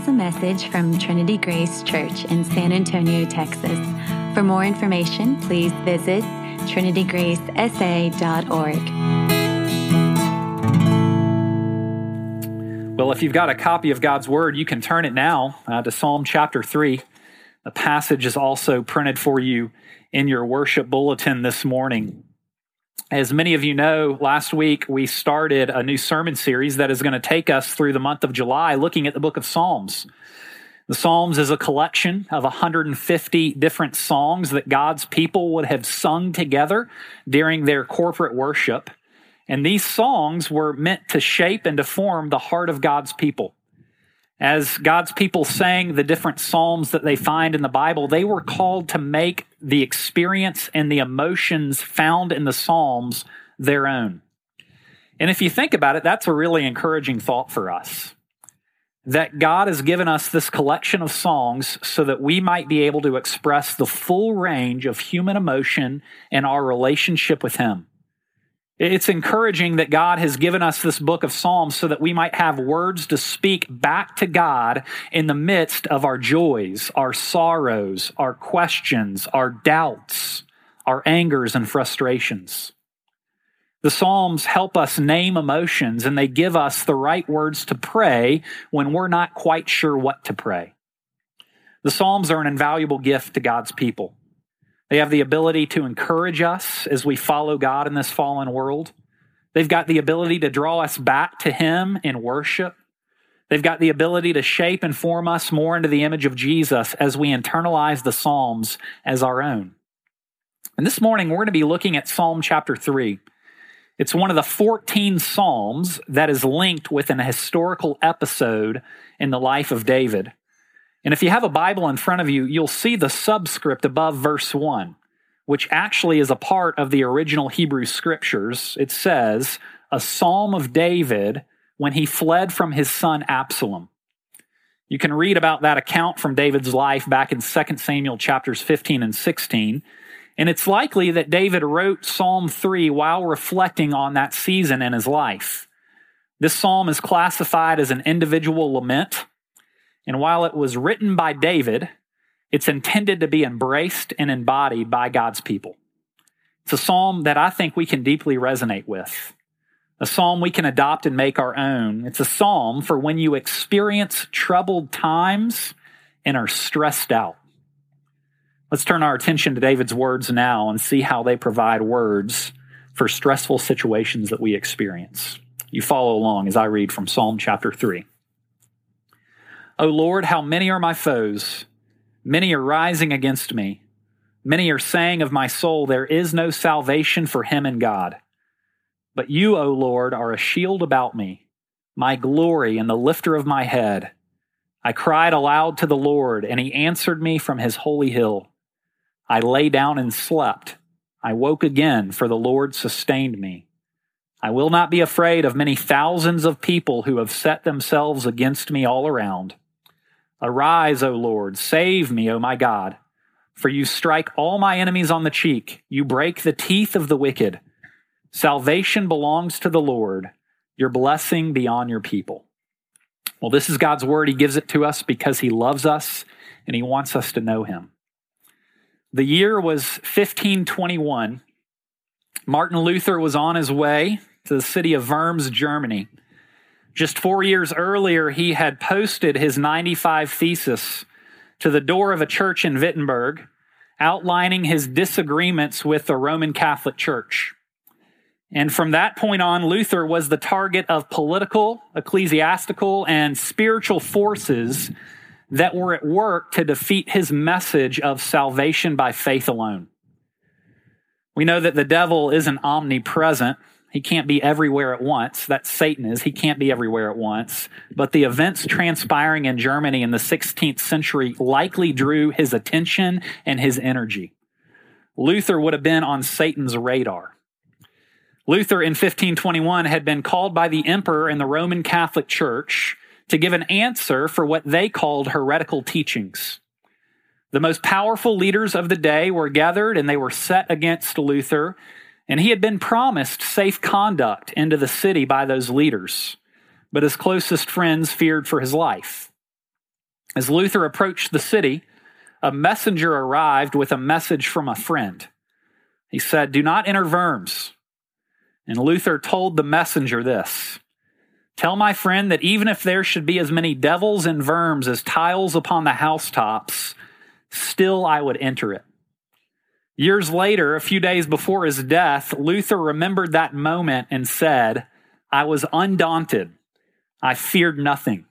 is a message from Trinity Grace Church in San Antonio, Texas. For more information, please visit trinitygracesa.org. Well, if you've got a copy of God's Word, you can turn it now uh, to Psalm chapter 3. The passage is also printed for you in your worship bulletin this morning. As many of you know, last week we started a new sermon series that is going to take us through the month of July looking at the book of Psalms. The Psalms is a collection of 150 different songs that God's people would have sung together during their corporate worship. And these songs were meant to shape and to form the heart of God's people. As God's people sang the different psalms that they find in the Bible, they were called to make the experience and the emotions found in the psalms their own. And if you think about it, that's a really encouraging thought for us. That God has given us this collection of songs so that we might be able to express the full range of human emotion and our relationship with Him. It's encouraging that God has given us this book of Psalms so that we might have words to speak back to God in the midst of our joys, our sorrows, our questions, our doubts, our angers and frustrations. The Psalms help us name emotions and they give us the right words to pray when we're not quite sure what to pray. The Psalms are an invaluable gift to God's people. They have the ability to encourage us as we follow God in this fallen world. They've got the ability to draw us back to Him in worship. They've got the ability to shape and form us more into the image of Jesus as we internalize the Psalms as our own. And this morning, we're going to be looking at Psalm chapter 3. It's one of the 14 Psalms that is linked with an historical episode in the life of David. And if you have a Bible in front of you, you'll see the subscript above verse 1, which actually is a part of the original Hebrew scriptures. It says, A psalm of David when he fled from his son Absalom. You can read about that account from David's life back in 2 Samuel chapters 15 and 16. And it's likely that David wrote Psalm 3 while reflecting on that season in his life. This psalm is classified as an individual lament and while it was written by David, it's intended to be embraced and embodied by God's people. It's a psalm that I think we can deeply resonate with. A psalm we can adopt and make our own. It's a psalm for when you experience troubled times and are stressed out. Let's turn our attention to David's words now and see how they provide words for stressful situations that we experience. You follow along as I read from Psalm chapter 3. O Lord, how many are my foes? Many are rising against me. Many are saying of my soul, There is no salvation for him in God. But you, O Lord, are a shield about me, my glory and the lifter of my head. I cried aloud to the Lord, and he answered me from his holy hill. I lay down and slept. I woke again, for the Lord sustained me. I will not be afraid of many thousands of people who have set themselves against me all around. Arise, O Lord, save me, O my God. For you strike all my enemies on the cheek, you break the teeth of the wicked. Salvation belongs to the Lord. Your blessing be on your people. Well, this is God's word. He gives it to us because He loves us and He wants us to know Him. The year was 1521. Martin Luther was on his way to the city of Worms, Germany. Just four years earlier, he had posted his 95 thesis to the door of a church in Wittenberg, outlining his disagreements with the Roman Catholic Church. And from that point on, Luther was the target of political, ecclesiastical, and spiritual forces that were at work to defeat his message of salvation by faith alone. We know that the devil isn't omnipresent, he can't be everywhere at once. That Satan is. He can't be everywhere at once. But the events transpiring in Germany in the 16th century likely drew his attention and his energy. Luther would have been on Satan's radar. Luther in 1521 had been called by the emperor and the Roman Catholic Church to give an answer for what they called heretical teachings. The most powerful leaders of the day were gathered and they were set against Luther and he had been promised safe conduct into the city by those leaders, but his closest friends feared for his life. As Luther approached the city, a messenger arrived with a message from a friend. He said, Do not enter Worms. And Luther told the messenger this Tell my friend that even if there should be as many devils and Worms as tiles upon the housetops, still I would enter it. Years later, a few days before his death, Luther remembered that moment and said, I was undaunted. I feared nothing.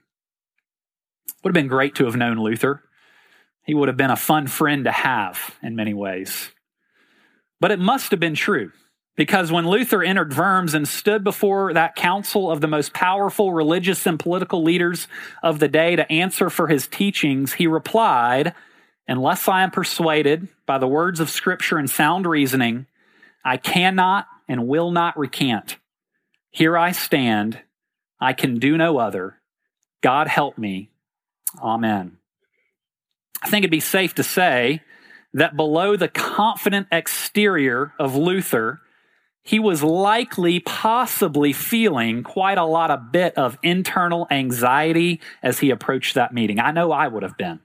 Would have been great to have known Luther. He would have been a fun friend to have in many ways. But it must have been true because when Luther entered Worms and stood before that council of the most powerful religious and political leaders of the day to answer for his teachings, he replied, Unless I am persuaded by the words of Scripture and sound reasoning, I cannot and will not recant. Here I stand. I can do no other. God help me. Amen. I think it'd be safe to say that below the confident exterior of Luther, he was likely, possibly feeling quite a lot, a bit of internal anxiety as he approached that meeting. I know I would have been.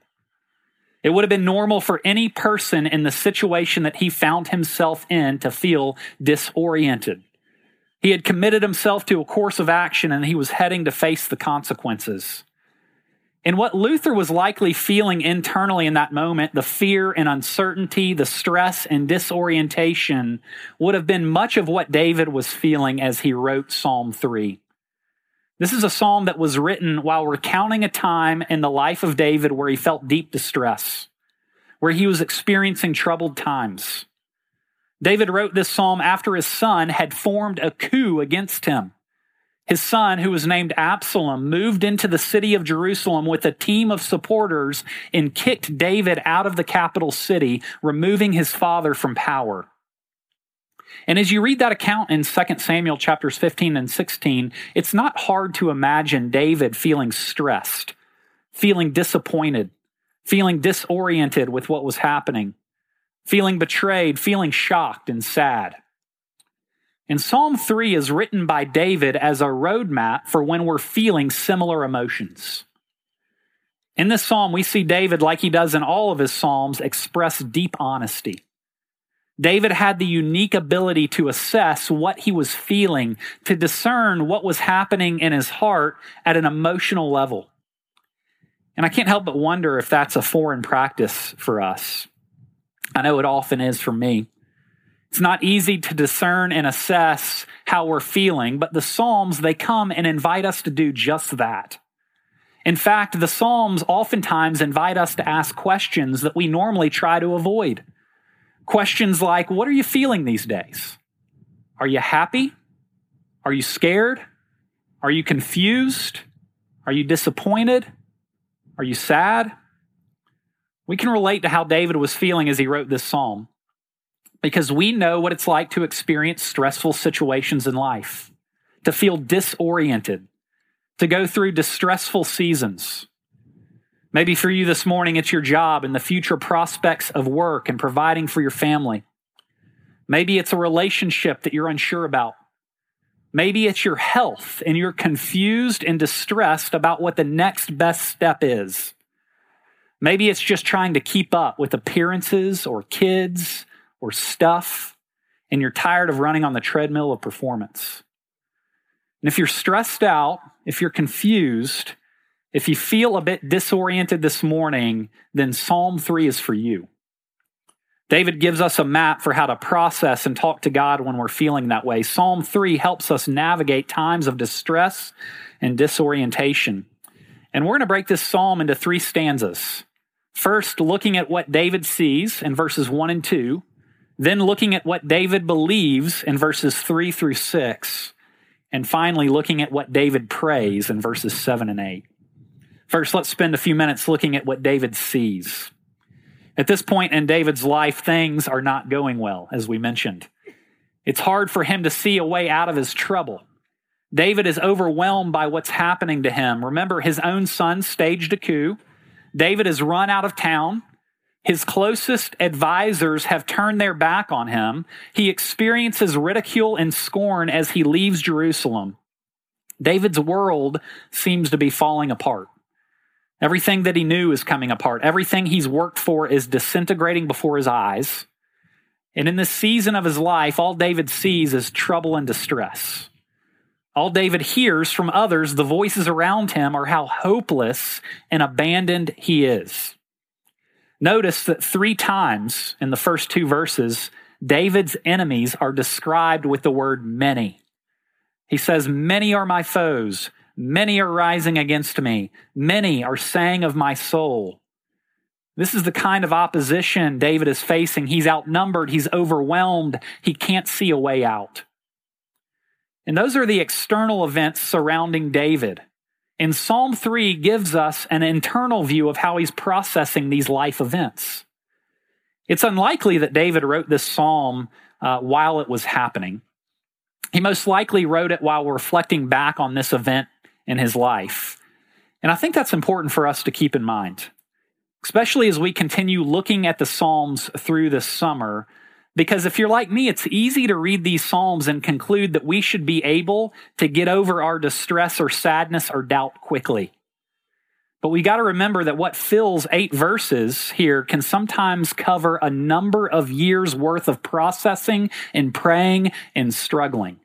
It would have been normal for any person in the situation that he found himself in to feel disoriented. He had committed himself to a course of action and he was heading to face the consequences. And what Luther was likely feeling internally in that moment, the fear and uncertainty, the stress and disorientation, would have been much of what David was feeling as he wrote Psalm 3. This is a psalm that was written while recounting a time in the life of David where he felt deep distress, where he was experiencing troubled times. David wrote this psalm after his son had formed a coup against him. His son, who was named Absalom, moved into the city of Jerusalem with a team of supporters and kicked David out of the capital city, removing his father from power. And as you read that account in 2 Samuel chapters 15 and 16, it's not hard to imagine David feeling stressed, feeling disappointed, feeling disoriented with what was happening, feeling betrayed, feeling shocked and sad. And Psalm 3 is written by David as a roadmap for when we're feeling similar emotions. In this psalm, we see David, like he does in all of his psalms, express deep honesty. David had the unique ability to assess what he was feeling, to discern what was happening in his heart at an emotional level. And I can't help but wonder if that's a foreign practice for us. I know it often is for me. It's not easy to discern and assess how we're feeling, but the Psalms, they come and invite us to do just that. In fact, the Psalms oftentimes invite us to ask questions that we normally try to avoid. Questions like, What are you feeling these days? Are you happy? Are you scared? Are you confused? Are you disappointed? Are you sad? We can relate to how David was feeling as he wrote this psalm because we know what it's like to experience stressful situations in life, to feel disoriented, to go through distressful seasons. Maybe for you this morning, it's your job and the future prospects of work and providing for your family. Maybe it's a relationship that you're unsure about. Maybe it's your health and you're confused and distressed about what the next best step is. Maybe it's just trying to keep up with appearances or kids or stuff, and you're tired of running on the treadmill of performance. And if you're stressed out, if you're confused, if you feel a bit disoriented this morning, then Psalm 3 is for you. David gives us a map for how to process and talk to God when we're feeling that way. Psalm 3 helps us navigate times of distress and disorientation. And we're going to break this psalm into three stanzas. First, looking at what David sees in verses 1 and 2. Then looking at what David believes in verses 3 through 6. And finally, looking at what David prays in verses 7 and 8. First, let's spend a few minutes looking at what David sees. At this point in David's life, things are not going well, as we mentioned. It's hard for him to see a way out of his trouble. David is overwhelmed by what's happening to him. Remember, his own son staged a coup. David is run out of town. His closest advisors have turned their back on him. He experiences ridicule and scorn as he leaves Jerusalem. David's world seems to be falling apart. Everything that he knew is coming apart. Everything he's worked for is disintegrating before his eyes. And in this season of his life, all David sees is trouble and distress. All David hears from others, the voices around him, are how hopeless and abandoned he is. Notice that three times in the first two verses, David's enemies are described with the word many. He says, Many are my foes, many are rising against me, many are saying of my soul. This is the kind of opposition David is facing. He's outnumbered, he's overwhelmed, he can't see a way out. And those are the external events surrounding David. And Psalm 3 gives us an internal view of how he's processing these life events. It's unlikely that David wrote this psalm uh, while it was happening. He most likely wrote it while reflecting back on this event in his life. And I think that's important for us to keep in mind, especially as we continue looking at the Psalms through this summer because if you're like me, it's easy to read these Psalms and conclude that we should be able to get over our distress or sadness or doubt quickly. But we got to remember that what fills eight verses here can sometimes cover a number of years worth of processing and praying and struggling.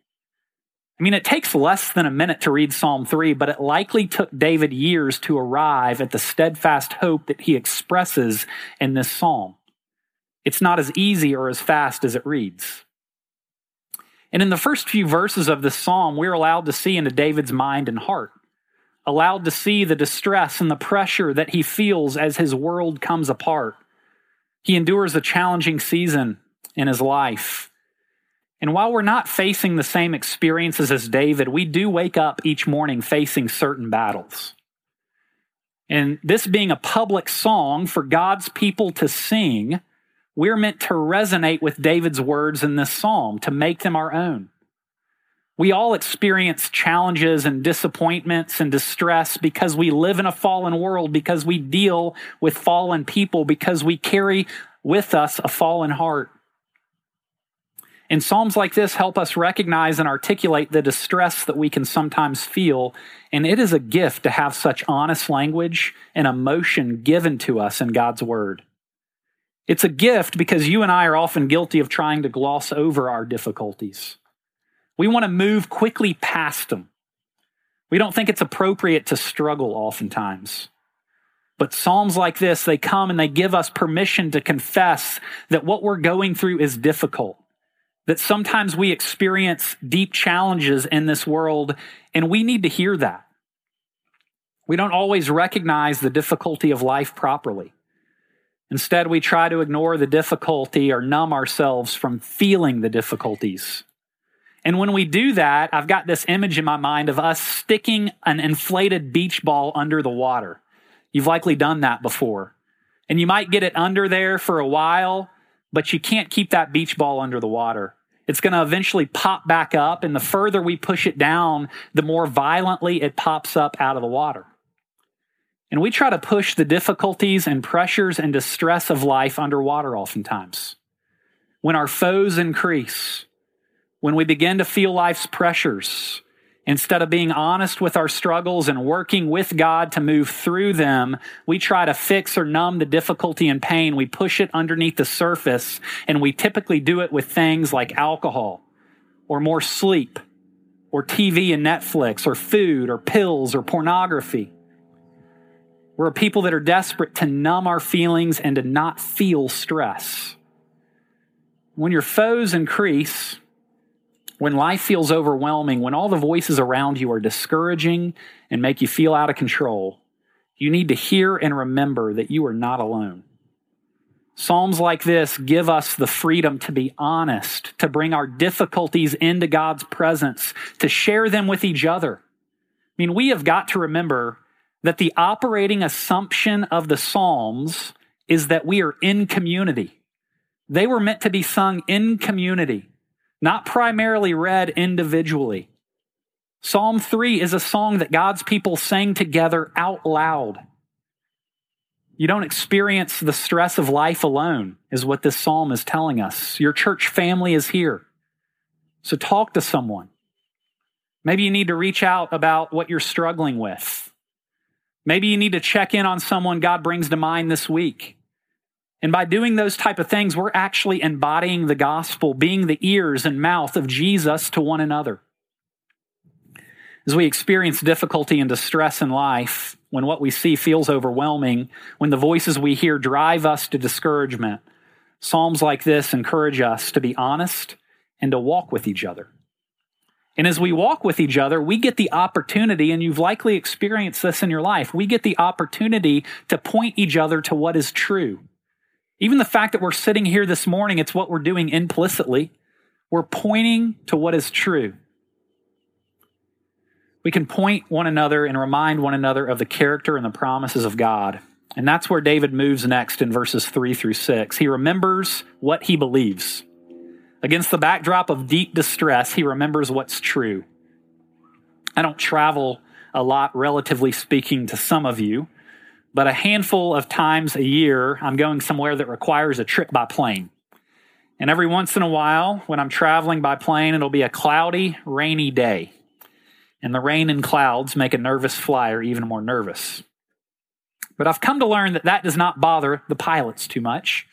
I mean, it takes less than a minute to read Psalm 3, but it likely took David years to arrive at the steadfast hope that he expresses in this psalm. It's not as easy or as fast as it reads. And in the first few verses of this psalm, we're allowed to see into David's mind and heart, allowed to see the distress and the pressure that he feels as his world comes apart. He endures a challenging season in his life. And while we're not facing the same experiences as David, we do wake up each morning facing certain battles. And this being a public song for God's people to sing, we're meant to resonate with David's words in this psalm, to make them our own. We all experience challenges and disappointments and distress because we live in a fallen world, because we deal with fallen people, because we carry with us a fallen heart. And Psalms like this help us recognize and articulate the distress that we can sometimes feel. And it is a gift to have such honest language and emotion given to us in God's Word. It's a gift because you and I are often guilty of trying to gloss over our difficulties. We want to move quickly past them. We don't think it's appropriate to struggle oftentimes. But Psalms like this, they come and they give us permission to confess that what we're going through is difficult, that sometimes we experience deep challenges in this world, and we need to hear that. We don't always recognize the difficulty of life properly. Instead, we try to ignore the difficulty or numb ourselves from feeling the difficulties. And when we do that, I've got this image in my mind of us sticking an inflated beach ball under the water. You've likely done that before. And you might get it under there for a while, but you can't keep that beach ball under the water. It's going to eventually pop back up, and the further we push it down, the more violently it pops up out of the water. And we try to push the difficulties and pressures and distress of life underwater oftentimes. When our foes increase, when we begin to feel life's pressures, instead of being honest with our struggles and working with God to move through them, we try to fix or numb the difficulty and pain. We push it underneath the surface, and we typically do it with things like alcohol or more sleep or TV and Netflix or food or pills or pornography. We're a people that are desperate to numb our feelings and to not feel stress. When your foes increase, when life feels overwhelming, when all the voices around you are discouraging and make you feel out of control, you need to hear and remember that you are not alone. Psalms like this give us the freedom to be honest, to bring our difficulties into God's presence, to share them with each other. I mean, we have got to remember that the operating assumption of the Psalms is that we are in community. They were meant to be sung in community, not primarily read individually. Psalm 3 is a song that God's people sang together out loud. You don't experience the stress of life alone, is what this psalm is telling us. Your church family is here. So talk to someone. Maybe you need to reach out about what you're struggling with. Maybe you need to check in on someone God brings to mind this week. And by doing those type of things, we're actually embodying the gospel, being the ears and mouth of Jesus to one another. As we experience difficulty and distress in life, when what we see feels overwhelming, when the voices we hear drive us to discouragement, Psalms like this encourage us to be honest and to walk with each other. And as we walk with each other, we get the opportunity, and you've likely experienced this in your life, we get the opportunity to point each other to what is true. Even the fact that we're sitting here this morning, it's what we're doing implicitly. We're pointing to what is true. We can point one another and remind one another of the character and the promises of God. And that's where David moves next in verses 3 through 6. He remembers what he believes. Against the backdrop of deep distress, he remembers what's true. I don't travel a lot, relatively speaking, to some of you, but a handful of times a year, I'm going somewhere that requires a trip by plane. And every once in a while, when I'm traveling by plane, it'll be a cloudy, rainy day. And the rain and clouds make a nervous flyer even more nervous. But I've come to learn that that does not bother the pilots too much.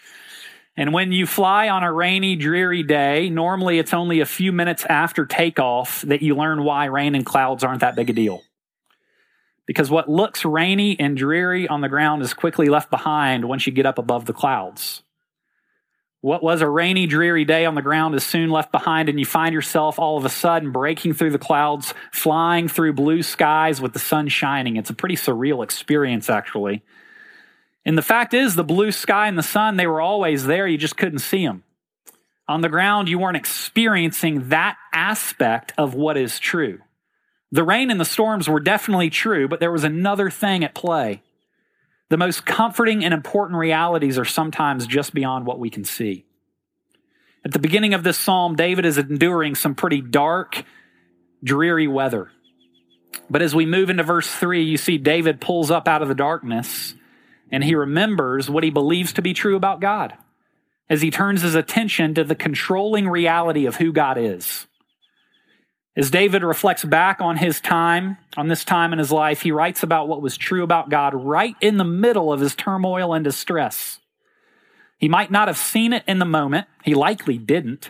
And when you fly on a rainy, dreary day, normally it's only a few minutes after takeoff that you learn why rain and clouds aren't that big a deal. Because what looks rainy and dreary on the ground is quickly left behind once you get up above the clouds. What was a rainy, dreary day on the ground is soon left behind, and you find yourself all of a sudden breaking through the clouds, flying through blue skies with the sun shining. It's a pretty surreal experience, actually. And the fact is, the blue sky and the sun, they were always there. You just couldn't see them. On the ground, you weren't experiencing that aspect of what is true. The rain and the storms were definitely true, but there was another thing at play. The most comforting and important realities are sometimes just beyond what we can see. At the beginning of this psalm, David is enduring some pretty dark, dreary weather. But as we move into verse 3, you see David pulls up out of the darkness and he remembers what he believes to be true about God as he turns his attention to the controlling reality of who God is. As David reflects back on his time, on this time in his life, he writes about what was true about God right in the middle of his turmoil and distress. He might not have seen it in the moment, he likely didn't,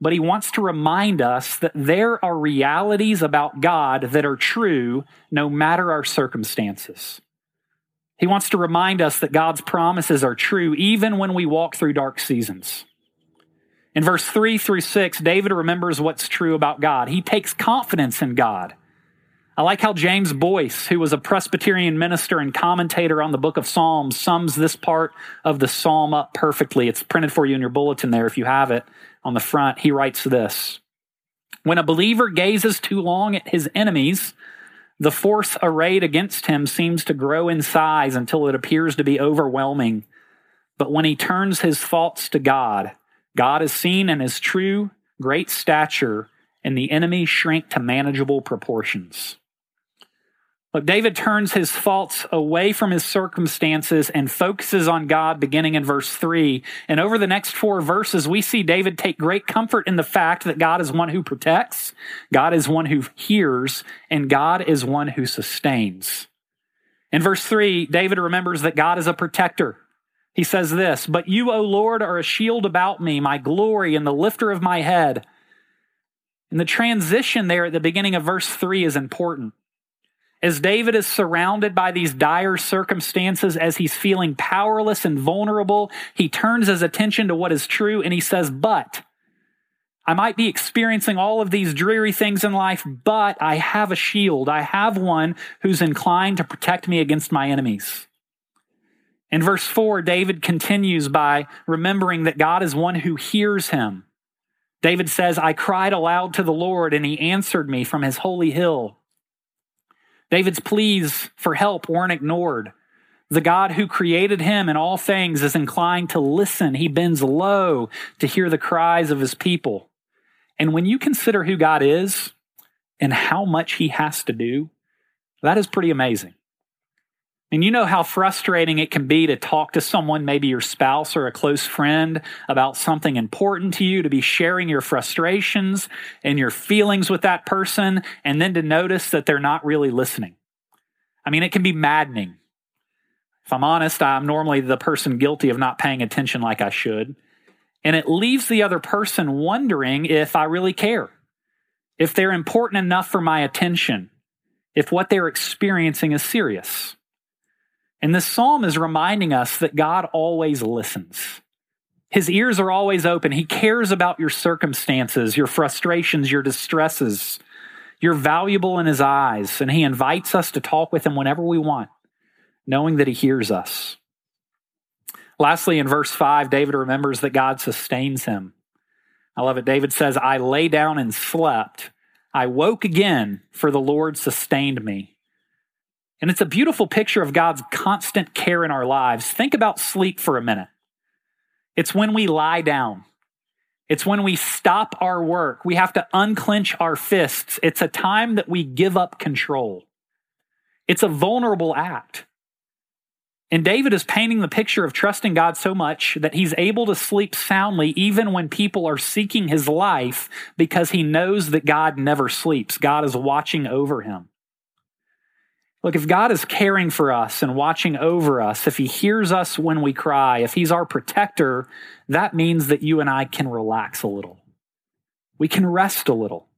but he wants to remind us that there are realities about God that are true no matter our circumstances. He wants to remind us that God's promises are true even when we walk through dark seasons. In verse 3 through 6, David remembers what's true about God. He takes confidence in God. I like how James Boice, who was a Presbyterian minister and commentator on the book of Psalms, sums this part of the psalm up perfectly. It's printed for you in your bulletin there if you have it on the front. He writes this When a believer gazes too long at his enemies, the force arrayed against him seems to grow in size until it appears to be overwhelming. But when he turns his thoughts to God, God is seen in his true great stature, and the enemy shrink to manageable proportions. Look, David turns his faults away from his circumstances and focuses on God beginning in verse 3. And over the next four verses, we see David take great comfort in the fact that God is one who protects, God is one who hears, and God is one who sustains. In verse 3, David remembers that God is a protector. He says this, But you, O Lord, are a shield about me, my glory, and the lifter of my head. And the transition there at the beginning of verse 3 is important. As David is surrounded by these dire circumstances, as he's feeling powerless and vulnerable, he turns his attention to what is true and he says, But I might be experiencing all of these dreary things in life, but I have a shield. I have one who's inclined to protect me against my enemies. In verse 4, David continues by remembering that God is one who hears him. David says, I cried aloud to the Lord, and he answered me from his holy hill. David's pleas for help weren't ignored. The God who created him and all things is inclined to listen. He bends low to hear the cries of his people. And when you consider who God is and how much he has to do, that is pretty amazing. And you know how frustrating it can be to talk to someone, maybe your spouse or a close friend, about something important to you, to be sharing your frustrations and your feelings with that person, and then to notice that they're not really listening. I mean, it can be maddening. If I'm honest, I'm normally the person guilty of not paying attention like I should. And it leaves the other person wondering if I really care, if they're important enough for my attention, if what they're experiencing is serious. And this psalm is reminding us that God always listens. His ears are always open. He cares about your circumstances, your frustrations, your distresses. You're valuable in His eyes, and He invites us to talk with Him whenever we want, knowing that He hears us. Lastly, in verse 5, David remembers that God sustains him. I love it. David says, I lay down and slept. I woke again, for the Lord sustained me. And it's a beautiful picture of God's constant care in our lives. Think about sleep for a minute. It's when we lie down. It's when we stop our work. We have to unclench our fists. It's a time that we give up control. It's a vulnerable act. And David is painting the picture of trusting God so much that he's able to sleep soundly even when people are seeking his life because he knows that God never sleeps. God is watching over him. Look, if God is caring for us and watching over us, if He hears us when we cry, if He's our protector, that means that you and I can relax a little. We can rest a little.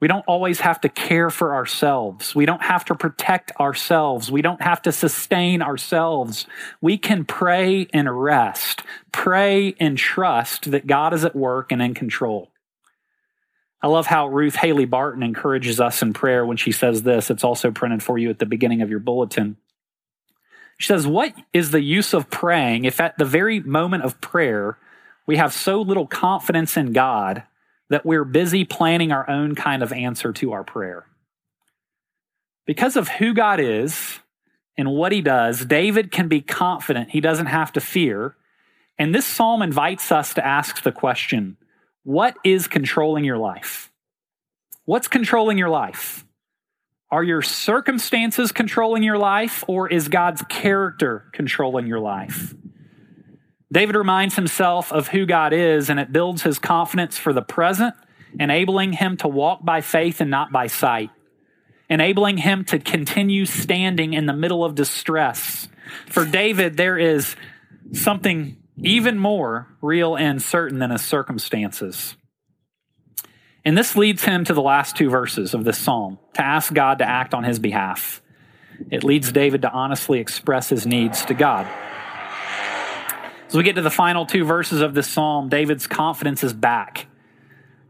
We don't always have to care for ourselves. We don't have to protect ourselves. We don't have to sustain ourselves. We can pray and rest, pray and trust that God is at work and in control. I love how Ruth Haley Barton encourages us in prayer when she says this. It's also printed for you at the beginning of your bulletin. She says, What is the use of praying if at the very moment of prayer we have so little confidence in God that we're busy planning our own kind of answer to our prayer? Because of who God is and what he does, David can be confident he doesn't have to fear. And this psalm invites us to ask the question what is controlling your life? What's controlling your life? Are your circumstances controlling your life, or is God's character controlling your life? David reminds himself of who God is, and it builds his confidence for the present, enabling him to walk by faith and not by sight, enabling him to continue standing in the middle of distress. For David, there is something even more real and certain than his circumstances. And this leads him to the last two verses of this psalm to ask God to act on his behalf. It leads David to honestly express his needs to God. As we get to the final two verses of this psalm, David's confidence is back.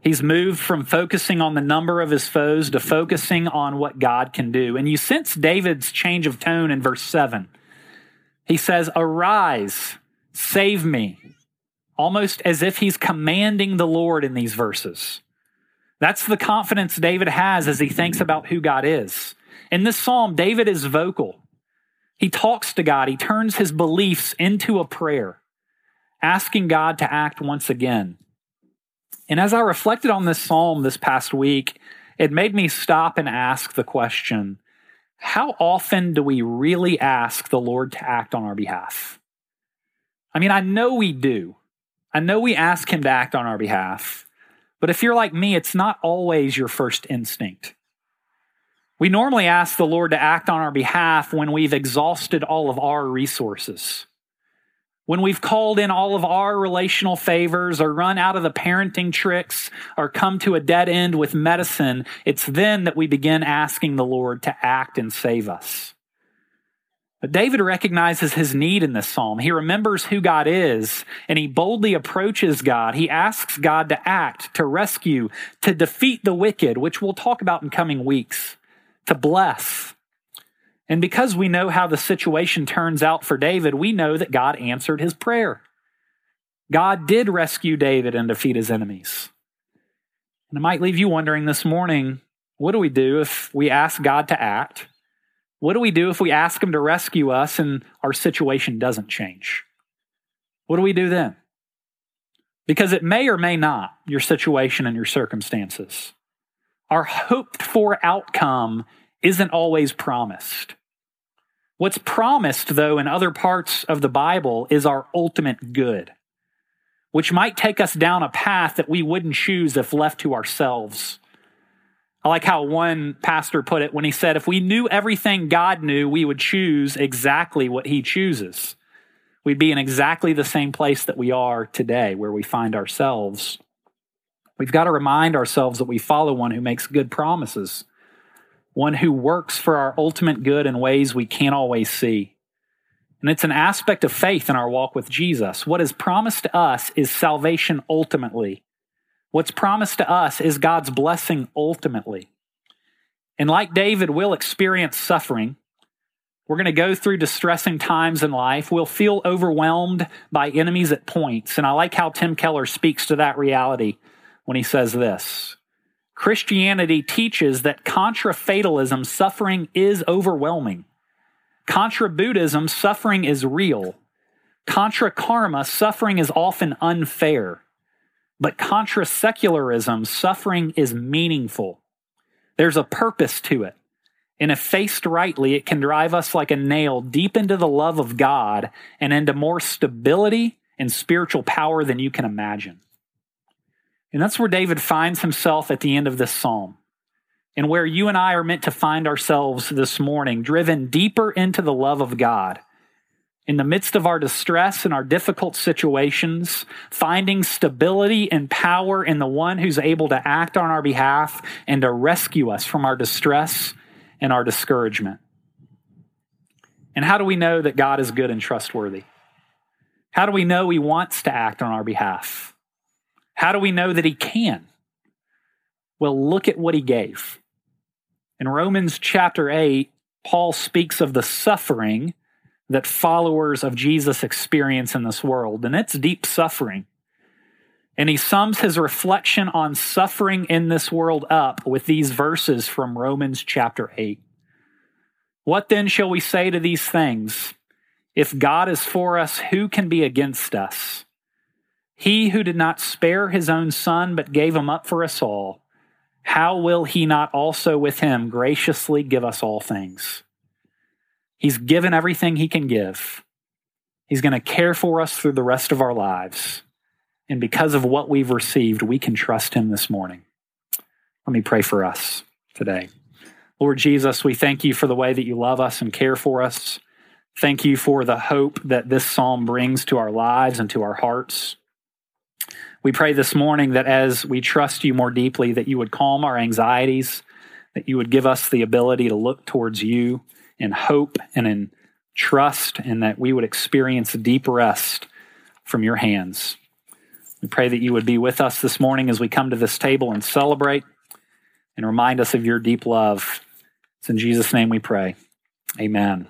He's moved from focusing on the number of his foes to focusing on what God can do. And you sense David's change of tone in verse 7. He says, Arise, Save me. Almost as if he's commanding the Lord in these verses. That's the confidence David has as he thinks about who God is. In this psalm, David is vocal. He talks to God, he turns his beliefs into a prayer, asking God to act once again. And as I reflected on this psalm this past week, it made me stop and ask the question how often do we really ask the Lord to act on our behalf? I mean, I know we do. I know we ask Him to act on our behalf. But if you're like me, it's not always your first instinct. We normally ask the Lord to act on our behalf when we've exhausted all of our resources. When we've called in all of our relational favors or run out of the parenting tricks or come to a dead end with medicine, it's then that we begin asking the Lord to act and save us. But David recognizes his need in this psalm. He remembers who God is and he boldly approaches God. He asks God to act, to rescue, to defeat the wicked, which we'll talk about in coming weeks, to bless. And because we know how the situation turns out for David, we know that God answered his prayer. God did rescue David and defeat his enemies. And it might leave you wondering this morning what do we do if we ask God to act? What do we do if we ask Him to rescue us and our situation doesn't change? What do we do then? Because it may or may not, your situation and your circumstances. Our hoped for outcome isn't always promised. What's promised, though, in other parts of the Bible is our ultimate good, which might take us down a path that we wouldn't choose if left to ourselves. I like how one pastor put it when he said, if we knew everything God knew, we would choose exactly what he chooses. We'd be in exactly the same place that we are today, where we find ourselves. We've got to remind ourselves that we follow one who makes good promises, one who works for our ultimate good in ways we can't always see. And it's an aspect of faith in our walk with Jesus. What is promised to us is salvation ultimately. What's promised to us is God's blessing ultimately. And like David, we'll experience suffering. We're going to go through distressing times in life. We'll feel overwhelmed by enemies at points. And I like how Tim Keller speaks to that reality when he says this Christianity teaches that contra fatalism, suffering is overwhelming. Contra Buddhism, suffering is real. Contra karma, suffering is often unfair. But contra secularism, suffering is meaningful. There's a purpose to it. And if faced rightly, it can drive us like a nail deep into the love of God and into more stability and spiritual power than you can imagine. And that's where David finds himself at the end of this psalm and where you and I are meant to find ourselves this morning, driven deeper into the love of God. In the midst of our distress and our difficult situations, finding stability and power in the one who's able to act on our behalf and to rescue us from our distress and our discouragement. And how do we know that God is good and trustworthy? How do we know He wants to act on our behalf? How do we know that He can? Well, look at what He gave. In Romans chapter 8, Paul speaks of the suffering that followers of Jesus experience in this world, and it's deep suffering. And he sums his reflection on suffering in this world up with these verses from Romans chapter 8. What then shall we say to these things? If God is for us, who can be against us? He who did not spare his own son, but gave him up for us all how will he not also with him graciously give us all things? He's given everything he can give. He's going to care for us through the rest of our lives. And because of what we've received, we can trust him this morning. Let me pray for us today. Lord Jesus, we thank you for the way that you love us and care for us. Thank you for the hope that this psalm brings to our lives and to our hearts. We pray this morning that as we trust you more deeply, that you would calm our anxieties, that you would give us the ability to look towards you in hope and in trust, and that we would experience deep rest from your hands. We pray that you would be with us this morning as we come to this table and celebrate and remind us of your deep love. It's in Jesus' name we pray. Amen.